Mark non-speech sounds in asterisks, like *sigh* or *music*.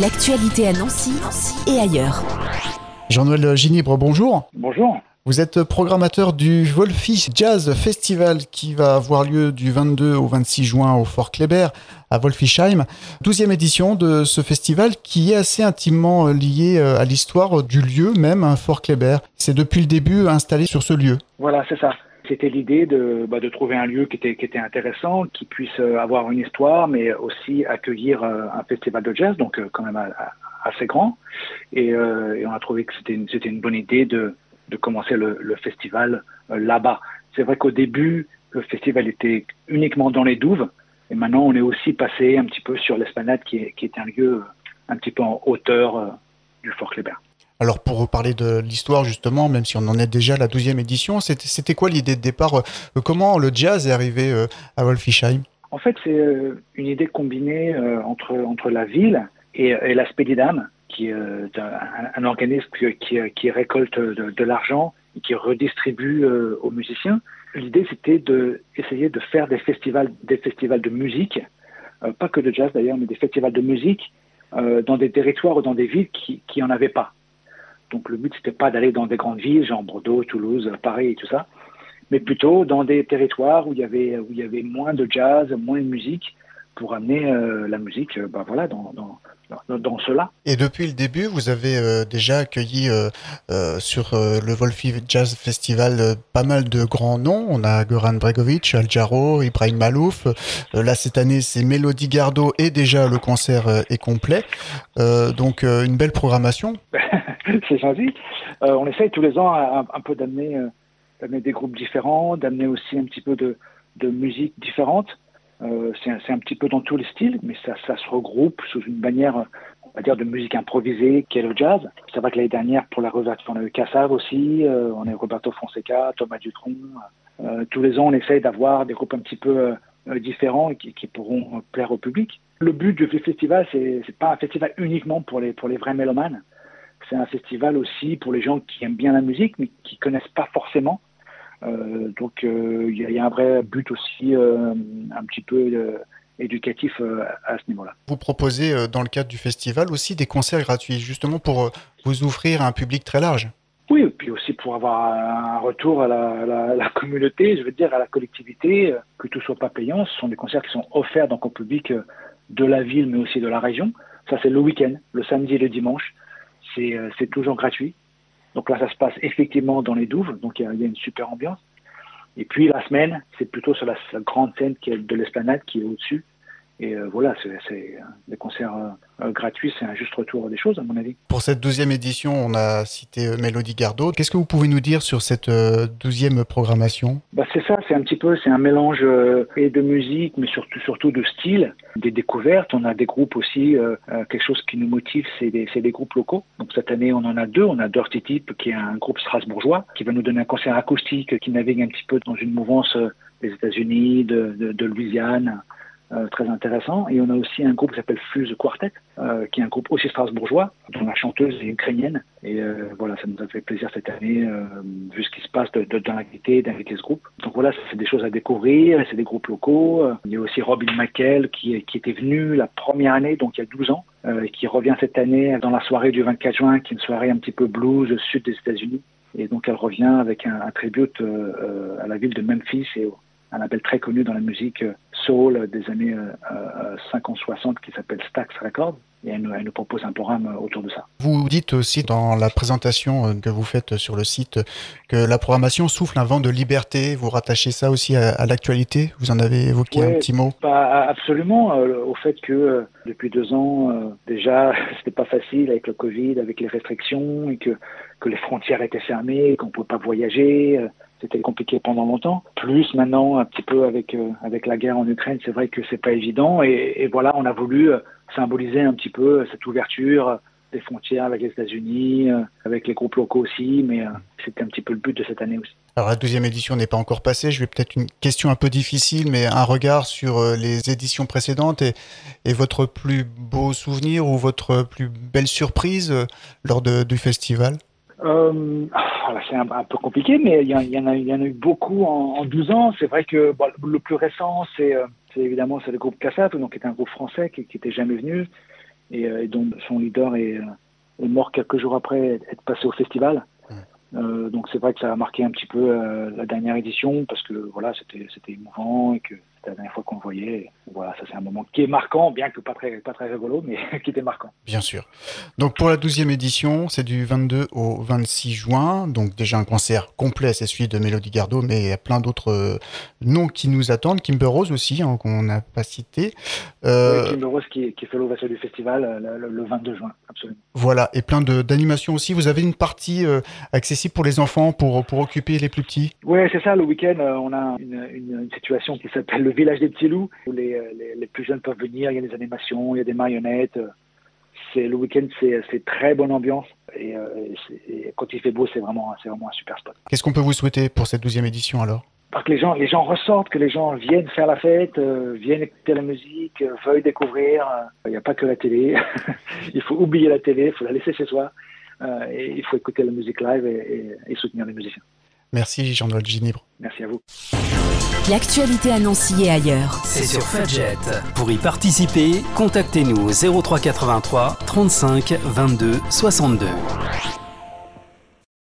L'actualité à Nancy et ailleurs. Jean-Noël Ginibre, bonjour. Bonjour. Vous êtes programmateur du Wolfish Jazz Festival qui va avoir lieu du 22 au 26 juin au Fort Kléber à Wolfisheim. Douzième édition de ce festival qui est assez intimement lié euh, à l'histoire du lieu même, un Fort Kléber. C'est depuis le début installé sur ce lieu. Voilà, c'est ça. C'était l'idée de, bah, de trouver un lieu qui était, intéressant, qui puisse euh, avoir une histoire, mais aussi accueillir euh, un festival de jazz, donc quand même assez grand. Et, on a trouvé que c'était une, bonne idée de commencer le, festival euh, là-bas. C'est vrai qu'au début, le festival était uniquement dans les douves, et maintenant on est aussi passé un petit peu sur l'esplanade qui est, qui est un lieu euh, un petit peu en hauteur euh, du Fort Kléber. Alors pour reparler de l'histoire justement, même si on en est déjà à la 12e édition, c'était quoi l'idée de départ Comment le jazz est arrivé à Wolfisheim En fait, c'est une idée combinée entre, entre la ville et, et l'aspect des dames qui est euh, un, organisme qui, qui récolte de, l'argent et qui redistribue euh, aux musiciens. L'idée, c'était d'essayer de faire des festivals, des festivals de musique, euh, pas que de jazz d'ailleurs, mais des festivals de musique dans des territoires ou dans des villes qui n'en avaient pas. Donc le but, c'était pas d'aller dans des grandes villes, genre Bordeaux, Toulouse, Paris et tout ça, mais plutôt dans des territoires où il y avait, où il y avait moins de jazz, moins de musique, pour amener la musique bah, voilà, dans, dans cela. Et depuis le début, vous avez euh, déjà accueilli euh, euh, sur le Wolfie Jazz Festival pas mal de grands noms. On a Goran Bregovic, Al Jarreau, Ibrahim Malouf. là, cette année, c'est Mélodie Gardot et déjà le concert est complet. donc, une belle programmation. *laughs* *laughs* c'est gentil. on essaye tous les ans un, peu d'amener des groupes différents, d'amener aussi un petit peu de, musique différente. Euh, c'est un, petit peu dans tous les styles, mais ça, se regroupe sous une bannière, on va dire, de musique improvisée, qui est le jazz. C'est vrai que l'année dernière, pour la réouverture, on a eu Cassav aussi, euh, on a eu Roberto Fonseca, Thomas Dutronc. Euh, tous les ans, on essaye d'avoir des groupes un petit peu différents qui, qui, pourront plaire au public. Le but du festival, c'est pas un festival uniquement pour les, pour les vrais mélomanes. C'est un festival aussi pour les gens qui aiment bien la musique, mais qui connaissent pas forcément euh, donc euh, il y, a un vrai but aussi euh, un petit peu éducatif à ce niveau-là. Vous proposez dans le cadre du festival aussi des concerts gratuits, justement pour vous ouvrir à un public très large. Oui, et puis aussi pour avoir un retour à la, communauté, je veux dire à la collectivité, que tout soit pas payant. Ce sont des concerts qui sont offerts donc au public de la ville, mais aussi de la région. Ça, c'est le week-end, le samedi et le dimanche. C'est toujours gratuit. Donc là, ça se passe effectivement dans les douves, donc il y, a une super ambiance. Et puis la semaine, c'est plutôt sur la, grande scène de l'esplanade qui est au-dessus. Et euh, voilà, c'est des concerts euh, gratuits, c'est un juste retour des choses, à mon avis. Pour cette douzième édition, on a cité euh, Mélodie Gardot. Qu'est-ce que vous pouvez nous dire sur cette douzième programmation? Bah, C'est ça, c'est un petit peu, c'est un mélange et de musique, mais surtout, surtout de style, des découvertes. On a des groupes aussi, quelque chose qui nous motive, c'est des, des, groupes locaux. Donc cette année, on en a deux. On a Dirty Tip, qui est un groupe strasbourgeois, qui va nous donner un concert acoustique qui navigue un petit peu dans une mouvance des États-Unis, de, de, de Louisiane. Euh, très intéressant. Et on a aussi un groupe qui s'appelle Fuse Quartet, euh, qui est un groupe aussi strasbourgeois, dont la chanteuse est ukrainienne. Et euh, voilà, ça nous a fait plaisir cette année, vu ce qui se passe de, de, l'invité, d'inviter ce groupe. Donc voilà, c'est des choses à découvrir, c'est des groupes locaux. Il y a aussi Robin McKell qui, qui était venu la première année, donc il y a 12 ans, et qui revient cette année dans la soirée du 24 juin, qui est une soirée un petit peu blues sud des États-Unis. Et donc elle revient avec un, un tribute à la ville de Memphis et un label très connu dans la musique soul des années 50-60 euh, euh, qui s'appelle Stax Records. Et elle nous, propose un programme euh, autour de ça. Vous dites aussi dans la présentation que vous faites sur le site que la programmation souffle un vent de liberté. Vous rattachez ça aussi à, l'actualité? Vous en avez évoqué un petit mot? bah, Absolument, au fait que depuis deux ans, déjà, *laughs* c'était pas facile avec le Covid, avec les restrictions, et que, que les frontières étaient fermées, qu'on ne pouvait pas voyager c'était compliqué pendant longtemps. Plus maintenant, un petit peu avec euh, avec la guerre en Ukraine, c'est vrai que c'est pas évident. Et, et, voilà, on a voulu euh, symboliser un petit peu euh, cette ouverture des frontières avec les États-Unis, avec les groupes locaux aussi, mais c'était un petit peu le but de cette année aussi. Alors la deuxième édition n'est pas encore passée. Je vais peut-être une question un peu difficile, mais un regard sur les éditions précédentes et, et votre plus beau souvenir ou votre plus belle surprise lors de, du festival? Euh, c'est un, peu compliqué, mais il y, en a, eu beaucoup en, en 12 ans. C'est vrai que le plus récent, c'est euh, évidemment le groupe Cassav, donc qui est un groupe français qui n'était jamais venu. et, dont son leader est, est, mort quelques jours après être passé au festival. Euh, donc c'est vrai que ça a marqué un petit peu euh, la dernière édition parce que voilà c'était c'était émouvant et que c'était la dernière fois qu'on le voyait. voilà, ça c'est un moment qui est marquant, bien que pas très pas très rigolo, mais *laughs* qui était marquant. Bien sûr. Donc pour la 12e édition, c'est du 22 au 26 juin. Donc déjà un concert complet, c'est celui de Mélodie Gardot, mais il y a plein d'autres euh, noms qui nous attendent. Kimber Rose aussi, hein, qu'on n'a pas cité. Euh... Kimber Rose qui, qui fait l'ouverture du festival le, le, 22 juin, absolument. Voilà, et plein d'animations aussi. Vous avez une partie accessible pour les enfants, pour, pour occuper les plus petits Oui, c'est ça. Le week-end, euh, on a une, une, situation qui s'appelle le village des petits loups, où les, les, les, plus jeunes peuvent venir. Il y a des animations, il y a des marionnettes. C'est le week-end, c'est très bonne ambiance. Et, euh, et, quand il fait beau, c'est vraiment, c'est vraiment un super spot. Qu'est-ce qu'on peut vous souhaiter pour cette douzième édition alors? Que les gens, les gens ressortent, que les gens viennent faire la fête, euh, viennent écouter la musique, veuillent découvrir. Il n'y a pas que la télé. *laughs* il faut oublier la télé, il faut la laisser chez soi. Euh, et il faut écouter la musique live et, et, soutenir les musiciens. Merci Jean-Noël Ginibre. Merci à vous. L'actualité à Nancy et ailleurs. C'est sur Fudget. Pour y participer, contactez-nous au 0383 35 22 62.